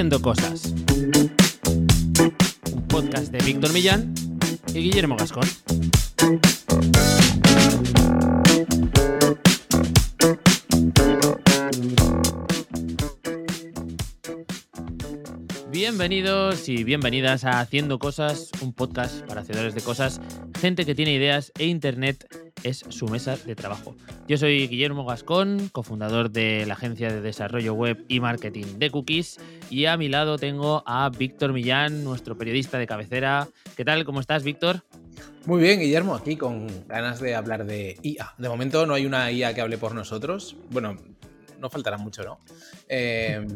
Haciendo Cosas. Un podcast de Víctor Millán y Guillermo Gascón. Bienvenidos y bienvenidas a Haciendo Cosas, un podcast para hacedores de cosas, gente que tiene ideas e internet es su mesa de trabajo. Yo soy Guillermo Gascón, cofundador de la agencia de desarrollo web y marketing de Cookies, y a mi lado tengo a Víctor Millán, nuestro periodista de cabecera. ¿Qué tal? ¿Cómo estás, Víctor? Muy bien, Guillermo, aquí con ganas de hablar de IA. De momento no hay una IA que hable por nosotros. Bueno, no faltará mucho, ¿no? Eh,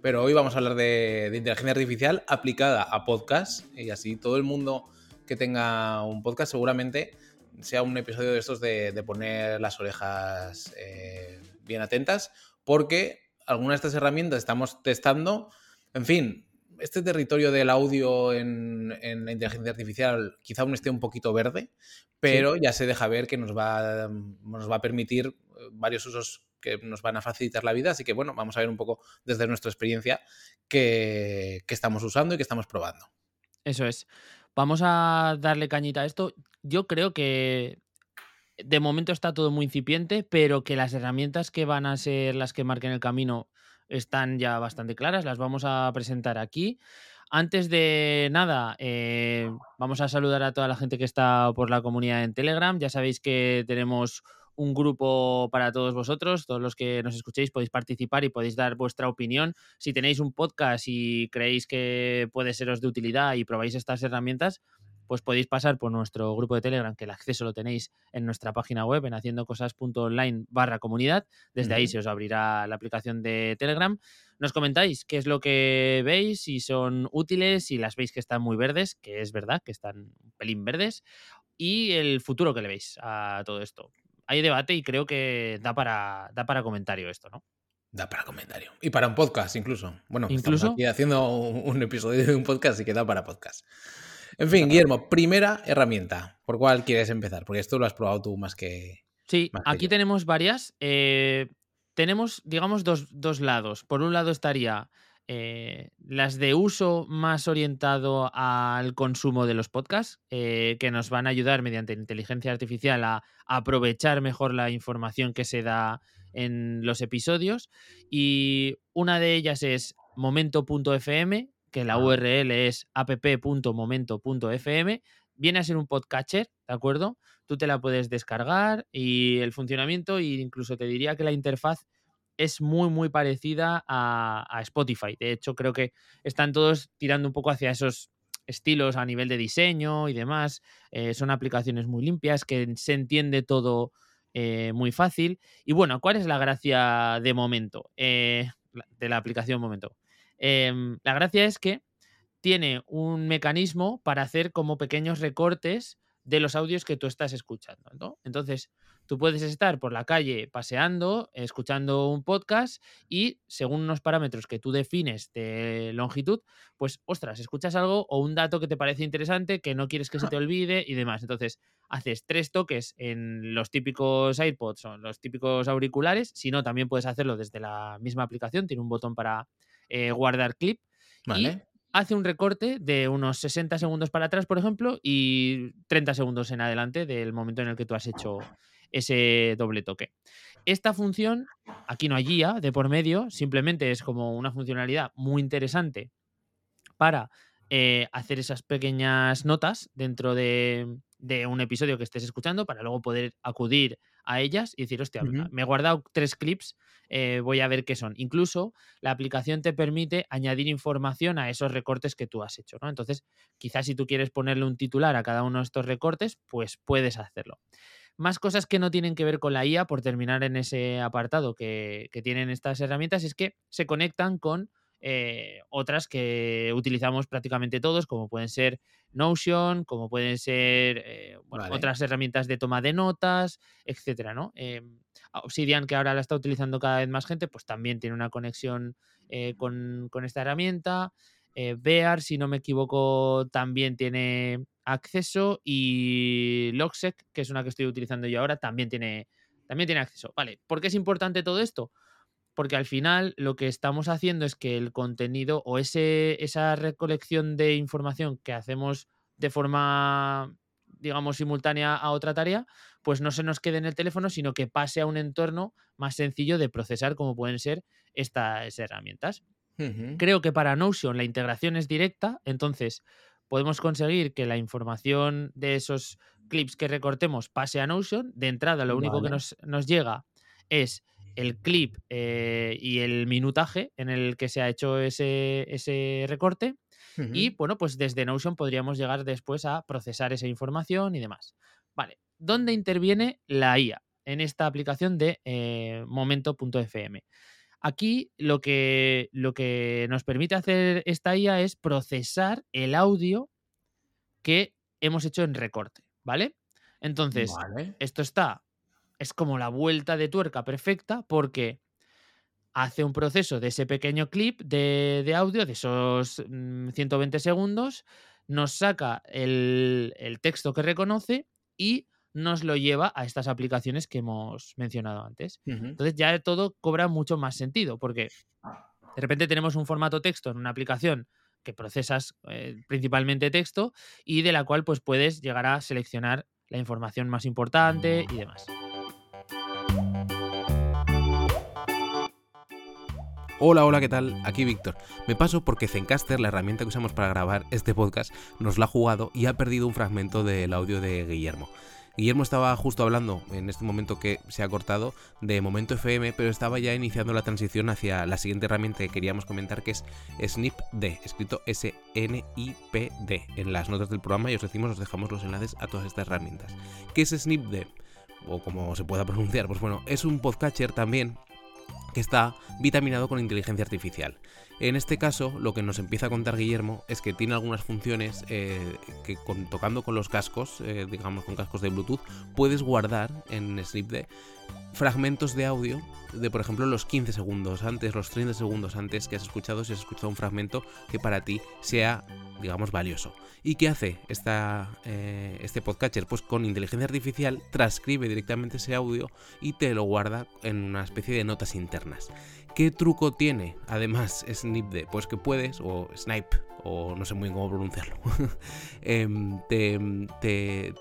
pero hoy vamos a hablar de, de, inteligencia artificial aplicada a podcast y así todo el mundo que tenga un podcast seguramente sea un episodio de estos de, de poner las orejas eh, bien atentas porque algunas de estas herramientas estamos testando, en fin, este territorio del audio en, en, la inteligencia artificial quizá aún esté un poquito verde, pero sí. ya se deja ver que nos va, nos va a permitir varios usos que nos van a facilitar la vida. Así que bueno, vamos a ver un poco desde nuestra experiencia qué, qué estamos usando y qué estamos probando. Eso es. Vamos a darle cañita a esto. Yo creo que de momento está todo muy incipiente, pero que las herramientas que van a ser las que marquen el camino están ya bastante claras. Las vamos a presentar aquí. Antes de nada, eh, vamos a saludar a toda la gente que está por la comunidad en Telegram. Ya sabéis que tenemos un grupo para todos vosotros, todos los que nos escuchéis podéis participar y podéis dar vuestra opinión. Si tenéis un podcast y creéis que puede seros de utilidad y probáis estas herramientas, pues podéis pasar por nuestro grupo de Telegram, que el acceso lo tenéis en nuestra página web, en haciendocosas.online barra comunidad. Desde uh -huh. ahí se os abrirá la aplicación de Telegram. Nos comentáis qué es lo que veis, si son útiles, si las veis que están muy verdes, que es verdad, que están un pelín verdes, y el futuro que le veis a todo esto hay debate y creo que da para, da para comentario esto, ¿no? Da para comentario. Y para un podcast incluso. Bueno, ¿Incluso? estamos aquí haciendo un episodio de un podcast y que da para podcast. En fin, Guillermo, primera herramienta. ¿Por cuál quieres empezar? Porque esto lo has probado tú más que. Sí, más aquí tenemos varias. Eh, tenemos, digamos, dos, dos, lados. Por un lado estaría eh, las de uso más orientado al consumo de los podcasts, eh, que nos van a ayudar mediante inteligencia artificial a, a, aprovechar mejor la información que se da en los episodios. Y una de ellas es momento.fm, que la URL es app.momento.fm. Viene a ser un podcatcher, ¿de acuerdo? Tú te la puedes descargar y el funcionamiento, e incluso te diría que la interfaz es muy, muy parecida a, Spotify. De hecho, creo que están todos tirando un poco hacia esos estilos a nivel de diseño y demás. Eh, son aplicaciones muy limpias, que se entiende todo eh, muy fácil. Y bueno, ¿cuál es la gracia de momento? Eh, de la aplicación momento. Em, la gracia es que tiene un mecanismo para hacer como pequeños recortes de los audios que tú estás escuchando. Entonces, tú puedes estar por la calle paseando, escuchando un podcast y según unos parámetros que tú defines de longitud, pues, ostras, escuchas algo o un dato que te parece interesante, que no quieres que se te olvide y demás. Entonces, haces tres toques en los típicos iPods o los típicos auriculares, si no, también puedes hacerlo desde la misma aplicación, tiene un botón para eh, guardar clip. Vale. Y hace un recorte de unos 60 segundos para atrás, por ejemplo, y 30 segundos en adelante del momento en el que tú has hecho ese doble toque. Esta función, aquí no hay guía de por medio, simplemente es como una funcionalidad muy interesante para eh, hacer esas pequeñas notas dentro de, de, un episodio que estés escuchando para luego poder acudir a ellas y decir, hostia, uh -huh. me he guardado tres clips, eh, voy a ver qué son. Incluso la aplicación te permite añadir información a esos recortes que tú has hecho, ¿no? Entonces, quizás si tú quieres ponerle un titular a cada uno de estos recortes, pues puedes hacerlo. Más cosas que no tienen que ver con la IA, por terminar en ese apartado que, que tienen estas herramientas, es que se conectan con eh, otras que utilizamos prácticamente todos, como pueden ser Notion, como pueden ser eh, bueno, vale. otras herramientas de toma de notas, etcétera, ¿no? Eh, Obsidian, que ahora la está utilizando cada vez más gente, pues también tiene una conexión con, con, esta herramienta. Bear, si no me equivoco, también tiene acceso y Logsec, que es una que estoy utilizando yo ahora, también tiene, también tiene acceso. Vale, ¿por qué es importante todo esto? porque al final lo que estamos haciendo es que el contenido o esa recolección de información que hacemos de forma, digamos, simultánea a otra tarea, pues no se nos quede en el teléfono, sino que pase a un entorno más sencillo de procesar, como pueden ser estas herramientas. Creo que para Notion la integración es directa, entonces podemos conseguir que la información de esos clips que recortemos pase a Notion. De entrada, lo único que nos, nos, llega es el clip eh, y el minutaje en el que se ha hecho ese, ese recorte. Y bueno, pues desde Notion podríamos llegar después a procesar esa información y demás. Vale, ¿dónde interviene la IA? En esta aplicación de eh, momento.fm. Aquí lo que, lo que nos permite hacer esta IA es procesar el audio que hemos hecho en recorte, ¿vale? Entonces, esto está, es como la vuelta de tuerca perfecta porque hace un proceso de ese pequeño clip de, audio, de esos 120 mm, segundos, nos saca el, el texto que reconoce y nos lo lleva a estas aplicaciones que hemos mencionado antes. Entonces ya todo cobra mucho más sentido, porque de repente tenemos un formato texto en una aplicación que procesas eh, principalmente texto y de la cual pues puedes llegar a seleccionar la información más importante y demás. Hola, hola, ¿qué tal? Aquí Víctor. Me paso porque Zencaster, la herramienta que usamos para grabar este podcast, nos la ha jugado y ha perdido un fragmento del audio de Guillermo. Guillermo estaba justo hablando en este momento que se ha cortado de Momento FM, pero estaba ya iniciando la transición hacia la siguiente herramienta que queríamos comentar, que es SnipD, escrito S-N-I-P-D. En las notas del programa y os decimos, os dejamos los enlaces a todas estas herramientas. ¿Qué es SnipD? O como se pueda pronunciar, pues bueno, es un podcatcher también que está vitaminado con inteligencia artificial. En este caso, lo que nos empieza a contar Guillermo es que tiene algunas funciones eh, que tocando con los cascos, eh, digamos con cascos de Bluetooth, puedes guardar en SnipD fragmentos de audio de, por ejemplo, los 15 segundos antes, los 30 segundos antes que has escuchado, si has escuchado un fragmento que para ti sea, digamos, valioso. ¿Y qué hace esta, eh, este podcatcher? Pues con inteligencia artificial transcribe directamente ese audio y te lo guarda en una especie de notas internas. ¿Qué truco tiene además SnipD? Pues que puedes, o Snipe, o no sé muy bien cómo pronunciarlo, em, te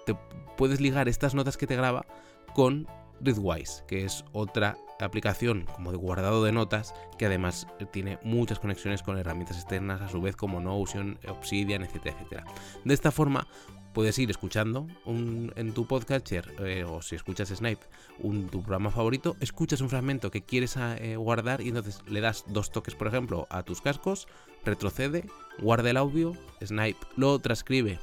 puedes ligar estas notas que te graba con Readwise, que es otra aplicación como de guardado de notas que además tiene muchas conexiones con herramientas externas a su vez como Notion, Obsidian, etcétera, etcétera. De esta forma puedes ir escuchando en tu podcatcher eh, o si escuchas Snipe un, tu programa favorito, escuchas un fragmento que quieres eh, guardar y entonces le das dos toques por ejemplo a tus cascos, retrocede, guarda el audio, Snipe lo transcribe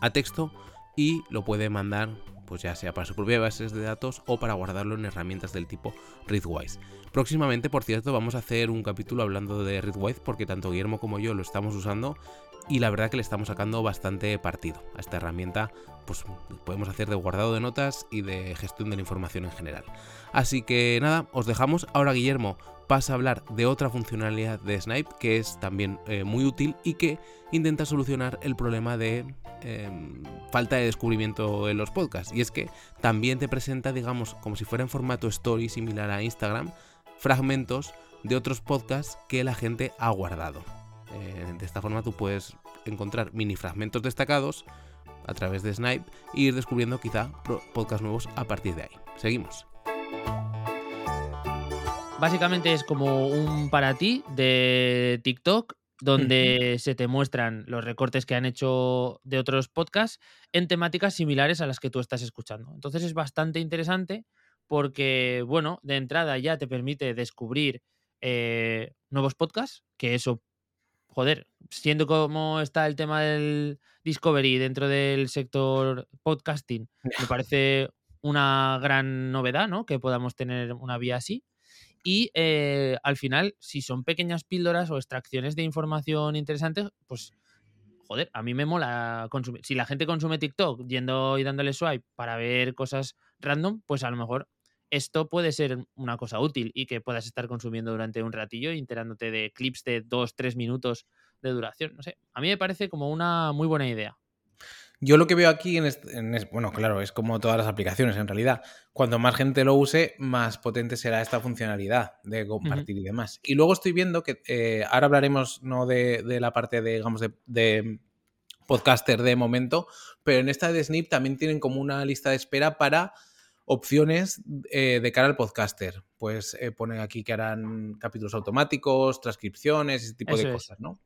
a texto y lo puede mandar pues ya sea para su propia base de datos o para guardarlo en herramientas del tipo Readwise. Próximamente, por cierto, vamos a hacer un capítulo hablando de Readwise porque tanto Guillermo como yo lo estamos usando y la verdad que le estamos sacando bastante partido a esta herramienta, pues podemos hacer de guardado de notas y de gestión de la información en general. Así que nada, os dejamos. Ahora Guillermo pasa a hablar de otra funcionalidad de Snipe que es también eh, muy útil y que intenta solucionar el problema de em, falta de descubrimiento en los podcasts. Y es que también te presenta, digamos, como si fuera en formato story similar a Instagram, fragmentos de otros podcasts que la gente ha guardado. Eh, de esta forma tú puedes encontrar mini fragmentos destacados a través de Snipe e ir descubriendo quizá podcasts nuevos a partir de ahí. Seguimos. Básicamente es como un para ti de TikTok donde se te muestran los recortes que han hecho de otros podcasts en temáticas similares a las que tú estás escuchando. Entonces es bastante interesante porque, bueno, de entrada ya te permite descubrir eh, nuevos podcasts, que eso, joder, siendo como está el tema del Discovery dentro del sector podcasting, me parece una gran novedad, ¿no? Que podamos tener una vía así. Y eh, al final, si son pequeñas píldoras o extracciones de información interesante, pues, joder, a mí me mola consumir. Si la gente consume TikTok yendo y dándole swipe para ver cosas random, pues a lo mejor esto puede ser una cosa útil y que puedas estar consumiendo durante un ratillo enterándote de clips de dos, tres minutos de duración. No sé, a mí me parece como una muy buena idea. Yo lo que veo aquí, en, bueno, claro, es como todas las aplicaciones en realidad. Cuando más gente lo use, más potente será esta funcionalidad de compartir y demás. Y luego estoy viendo que eh, ahora hablaremos no de, la parte de, digamos, de, podcaster de momento, pero en esta de Snip también tienen como una lista de espera para opciones eh, de cara al podcaster. Pues eh, ponen aquí que harán capítulos automáticos, transcripciones, ese tipo de cosas, ¿no?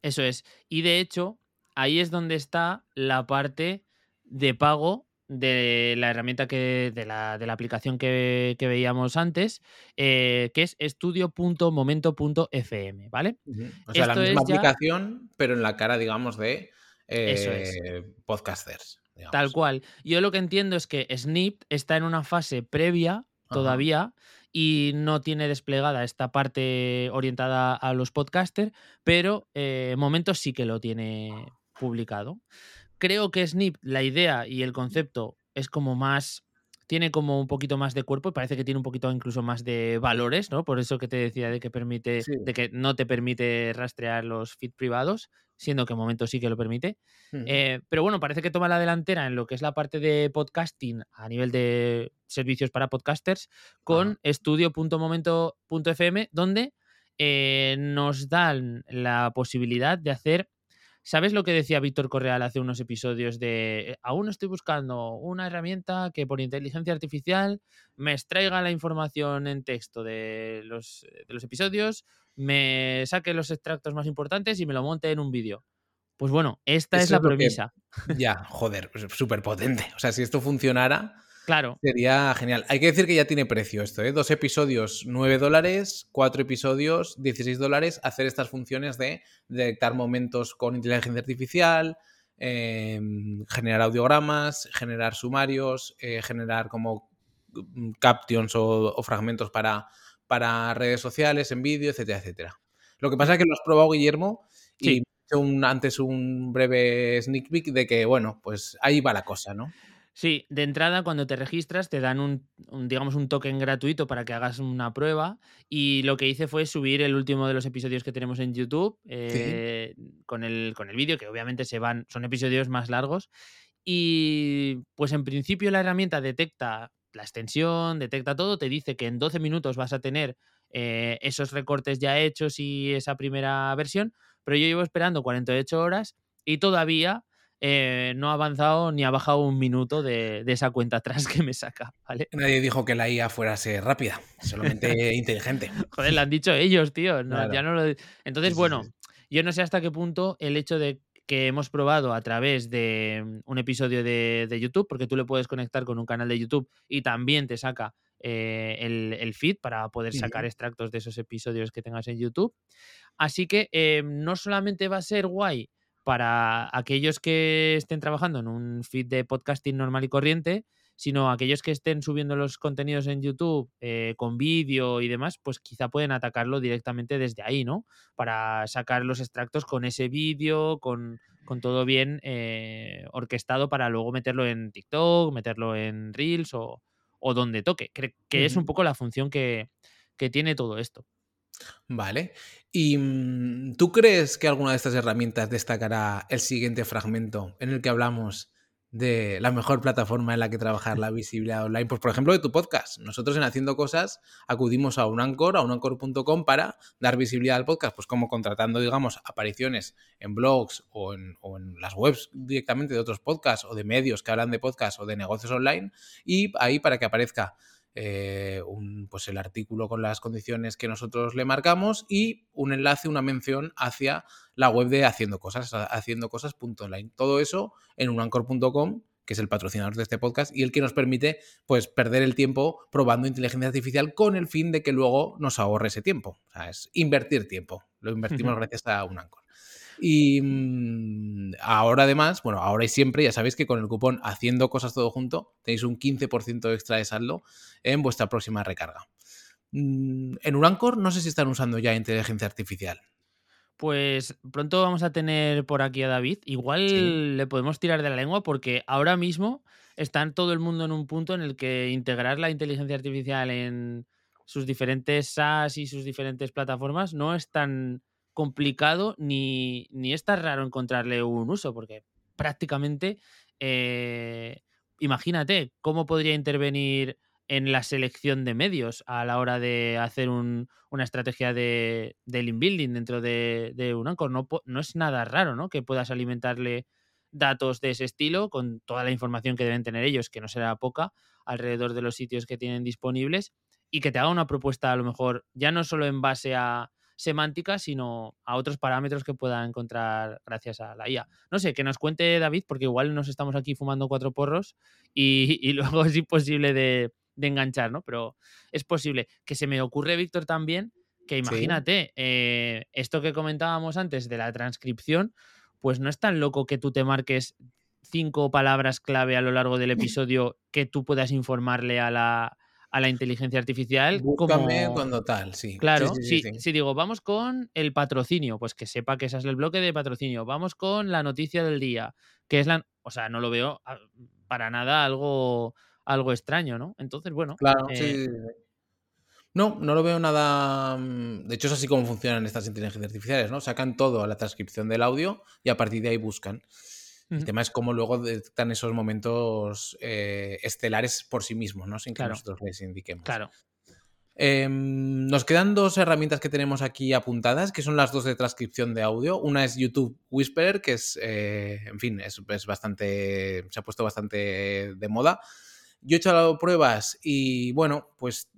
Eso es. Y de hecho, ahí es donde está la parte de pago de la herramienta que, de, la, aplicación que, veíamos antes, eh, que es estudio.momento.fm, ¿vale? O sea, la misma aplicación, pero en la cara, digamos, de eh, podcasters. Tal cual. Yo lo que entiendo es que Snip está en una fase previa todavía y no tiene desplegada esta parte orientada a los podcasters, pero eh, Momentos sí que lo tiene publicado. Creo que Snip, la idea y el concepto es como más tiene como un poquito más de cuerpo y parece que tiene un poquito incluso más de valores, ¿no? Por eso que te decía de que permite, de que no te permite rastrear los feeds privados, siendo que en momento sí que lo permite. Eh, pero bueno, parece que toma la delantera en lo que es la parte de podcasting a nivel de servicios para podcasters con estudio.momento.fm, donde eh, nos dan la posibilidad de hacer ¿Sabes lo que decía Víctor Correal hace unos episodios de eh, aún estoy buscando una herramienta que por inteligencia artificial me extraiga la información en texto de los, eh, de los episodios, me saque los extractos más importantes y me lo monte en un vídeo? Pues bueno, esta es la premisa. ya, joder, súper potente. O sea, si esto funcionara, Claro. Sería genial. Hay que decir que ya tiene precio esto, ¿eh? Dos episodios, 9 dólares, cuatro episodios, 16 dólares, hacer estas funciones de detectar momentos con inteligencia artificial, em, generar audiogramas, generar sumarios, eh, generar como captions o, fragmentos para, para, redes sociales, en vídeo, etcétera, etcétera. Lo que pasa es que lo has probado, Guillermo, y he un, antes un breve sneak peek de que, bueno, pues ahí va la cosa, ¿no? Sí, de entrada cuando te registras te dan un, digamos un token gratuito para que hagas una prueba y lo que hice fue subir el último de los episodios que tenemos en YouTube eh, con el, con el vídeo que obviamente se van, son episodios más largos y pues en principio la herramienta detecta la extensión, detecta todo, te dice que en 12 minutos vas a tener eh, esos recortes ya hechos y esa primera versión, pero yo llevo esperando 48 horas y todavía eh, no ha avanzado ni ha bajado un minuto de, esa cuenta atrás que me saca, ¿vale? Nadie dijo que la IA fuera ser rápida, solamente inteligente. Joder, lo han dicho ellos, tío. ya no Entonces, bueno, yo no sé hasta qué punto el hecho de que hemos probado a través de mm, un episodio de, YouTube, porque tú le puedes conectar con un canal de YouTube y también te saca eh, el, feed para poder sacar extractos de esos episodios que tengas en YouTube. Así que eh, no solamente va a ser guay para aquellos que estén trabajando en un feed de podcasting normal y corriente, sino aquellos que estén subiendo los contenidos en YouTube eh, con vídeo y demás, pues quizá pueden atacarlo directamente desde ahí, ¿no? Para sacar los extractos con ese vídeo, con, todo bien eh, orquestado para luego meterlo en TikTok, meterlo en Reels o, donde toque. que es un poco la función que, que tiene todo esto. Vale. ¿Y mm, tú crees que alguna de estas herramientas destacará el siguiente fragmento en el que hablamos de la mejor plataforma en la que trabajar la visibilidad online? Pues por ejemplo de tu podcast. Nosotros en Haciendo Cosas acudimos a un Anchor, a un Anchor.com para dar visibilidad al podcast, pues como contratando, digamos, apariciones en blogs o en las webs directamente de otros podcasts o de medios que hablan de podcasts o de negocios online y ahí para que aparezca eh, un, pues el artículo con las condiciones que nosotros le marcamos y un enlace, una mención hacia la web de Haciendo Cosas, haciendo cosas.online. Todo eso en unancor.com que es el patrocinador de este podcast y el que nos permite pues perder el tiempo probando inteligencia artificial con el fin de que luego nos ahorre ese tiempo. O sea, es invertir tiempo. Lo invertimos gracias a Unancor. Y mm, ahora además, bueno, ahora y siempre, ya sabéis que con el cupón haciendo cosas todo junto, tenéis un 15% extra de saldo en vuestra próxima recarga. Mm, en Urancor no sé si están usando ya inteligencia artificial. Pues pronto vamos a tener por aquí a David. Igual le podemos tirar de la lengua porque ahora mismo está todo el mundo en un punto en el que integrar la inteligencia artificial en sus diferentes SaaS y sus diferentes plataformas no es tan complicado ni, ni es tan raro encontrarle un uso, porque prácticamente, eh, imagínate cómo podría intervenir en la selección de medios a la hora de hacer una estrategia de, link building dentro de, de un Anchor. No, no, es nada raro ¿no? que puedas alimentarle datos de ese estilo con toda la información que deben tener ellos, que no será poca, alrededor de los sitios que tienen disponibles y que te haga una propuesta a lo mejor ya no solo en base a semántica, sino a otros parámetros que pueda encontrar gracias a la IA. No sé, que nos cuente David, porque igual nos estamos aquí fumando cuatro porros y, luego es imposible de, enganchar, ¿no? Pero es posible. Que se me ocurre, Víctor, también, que imagínate, eh, esto que comentábamos antes de la transcripción, pues no es tan loco que tú te marques cinco palabras clave a lo largo del episodio que tú puedas informarle a la, a la inteligencia artificial. Búscame como... cuando tal, sí. Claro, sí, si digo, vamos con el patrocinio, pues que sepa que ese es el bloque de patrocinio. Vamos con la noticia del día, que es la. O sea, no lo veo ah, para nada algo, algo extraño, ¿no? Entonces, bueno. Claro, sí. Eh no, no lo veo nada. Mm, de hecho, es así como funcionan estas inteligencias artificiales, ¿no? Sacan todo a la transcripción del audio y a partir de ahí buscan. El tema es cómo luego detectan esos momentos eh, estelares por sí mismos, ¿no? Sin que nosotros les indiquemos. Claro. Em, nos quedan dos herramientas que tenemos aquí apuntadas, que son las dos de transcripción de audio. Una es YouTube Whisperer, que es, eh, en fin, es, bastante, se ha puesto bastante de moda. Yo he hecho pruebas y, bueno, pues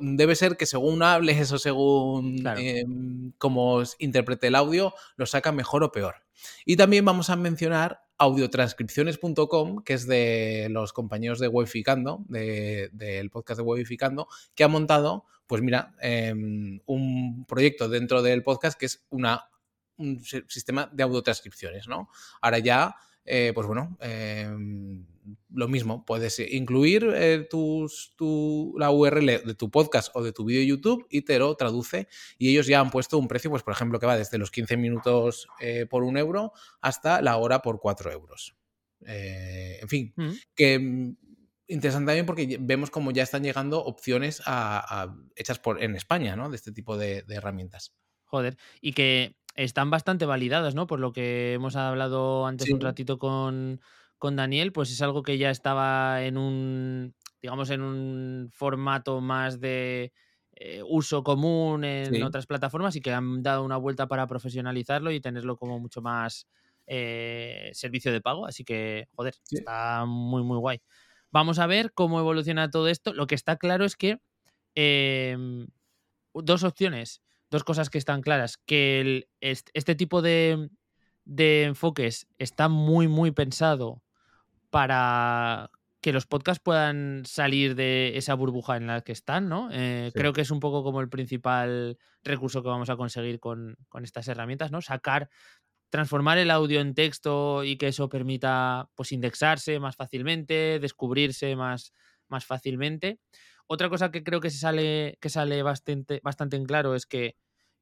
debe ser que según hables o según em, cómo interprete el audio, lo saca mejor o peor. Y también vamos a mencionar audiotranscripciones.com, que es de los compañeros de Webificando, del podcast de Webificando, que ha montado, pues mira, em, un proyecto dentro del podcast que es una, un sistema de audiotranscripciones, ¿no? Ahora ya eh, pues bueno, em, lo mismo, puedes incluir eh, tus, tu, la URL de tu podcast o de tu vídeo de YouTube y te lo traduce. Y ellos ya han puesto un precio, pues por ejemplo, que va desde los 15 minutos eh, por un euro hasta la hora por 4 euros. en fin, mm. que mm, interesante también porque vemos como ya están llegando opciones a, hechas por, en España, ¿no? De este tipo de, de herramientas. Joder, y que están bastante validadas, ¿no? Por lo que hemos hablado antes un ratito con, con, Daniel, pues es algo que ya estaba en un, digamos, en un formato más de eh, uso común en otras plataformas y que han dado una vuelta para profesionalizarlo y tenerlo como mucho más eh, servicio de pago. Así que, joder, está muy, muy guay. Vamos a ver cómo evoluciona todo esto. Lo que está claro es que em, dos opciones dos cosas que están claras, que este tipo de, enfoques está muy, muy pensado para que los podcasts puedan salir de esa burbuja en la que están, ¿no? Eh, creo que es un poco como el principal recurso que vamos a conseguir con, estas herramientas, ¿no? Sacar, transformar el audio en texto y que eso permita, pues, indexarse más fácilmente, descubrirse más, más fácilmente. Otra cosa que creo que se sale, que sale bastante, bastante en claro es que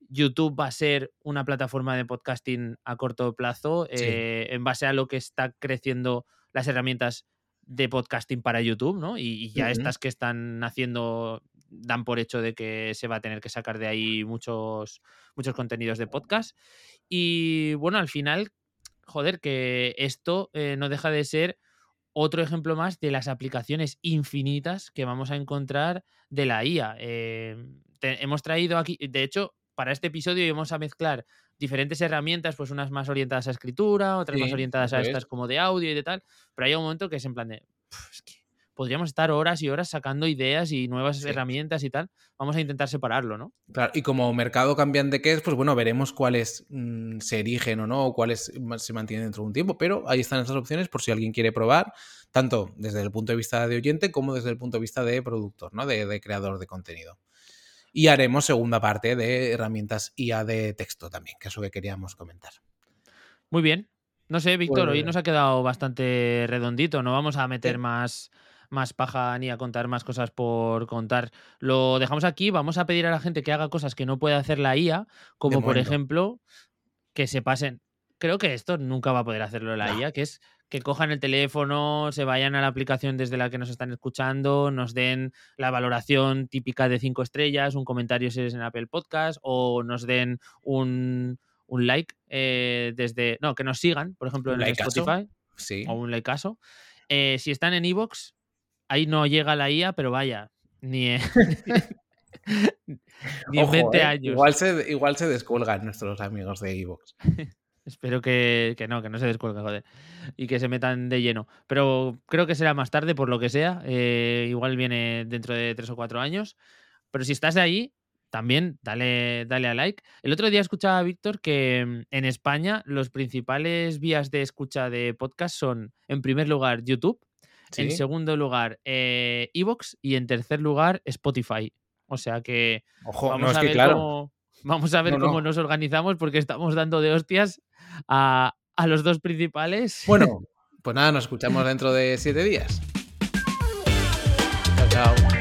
YouTube va a ser una plataforma de podcasting a corto plazo eh, en base a lo que está creciendo las herramientas de podcasting para YouTube, ¿no? Y, ya estas que están haciendo dan por hecho de que se va a tener que sacar de ahí muchos, muchos contenidos de podcast. Y bueno, al final, joder, que esto eh, no deja de ser otro ejemplo más de las aplicaciones infinitas que vamos a encontrar de la IA. Eh, hemos traído aquí, de hecho, para este episodio íbamos a mezclar diferentes herramientas, pues unas más orientadas a escritura, otras más orientadas a estas como de audio y de tal, pero hay un momento que es en plan de, es que podríamos estar horas y horas sacando ideas y nuevas herramientas y tal, vamos a intentar separarlo, ¿no? Claro, y como mercado cambiante que es, pues bueno, veremos cuáles mm, se erigen o no, o cuáles se mantienen dentro de un tiempo, pero ahí están estas opciones por si alguien quiere probar, tanto desde el punto de vista de oyente como desde el punto de vista de productor, ¿no? de creador de contenido. Y haremos segunda parte de herramientas IA de texto también, que es lo que queríamos comentar. Muy bien. No sé, Víctor, hoy nos pues ha quedado bastante redondito. No vamos a meter más, más paja ni a contar más cosas por contar. Lo dejamos aquí. Vamos a pedir a la gente que haga cosas que no puede hacer la IA, como por ejemplo que se pasen. Creo que esto nunca va a poder hacerlo la IA, que es que cojan el teléfono, se vayan a la aplicación desde la que nos están escuchando, nos den la valoración típica de cinco estrellas, un comentario si es en Apple Podcast, o nos den un, un like eh, desde. No, que nos sigan, por ejemplo, ¿Un en? Spotify Sí. o un likeazo. Eh, si están en Evox, ahí no llega la IA, pero vaya, ni en, ni en Ojo, 20 eh, años. Igual se, igual se descuelgan nuestros amigos de Evox. Espero que, que no, que no se descuelgue, joder. Y que se metan de lleno. Pero creo que será más tarde, por lo que sea. eh, igual viene dentro de tres o cuatro años. Pero si estás ahí, también dale, dale a like. El otro día escuchaba a Víctor que mm, en España los principales vías de escucha de podcast son, en primer lugar, YouTube. En segundo lugar, eh, Evox. Y en tercer lugar, Spotify. O sea que Ojo, vamos no es a que ver claro. cómo, vamos a ver No, cómo no. nos organizamos porque estamos dando de hostias a, a los dos principales. Bueno, pues nada, nos escuchamos dentro de siete días. Chao, chao.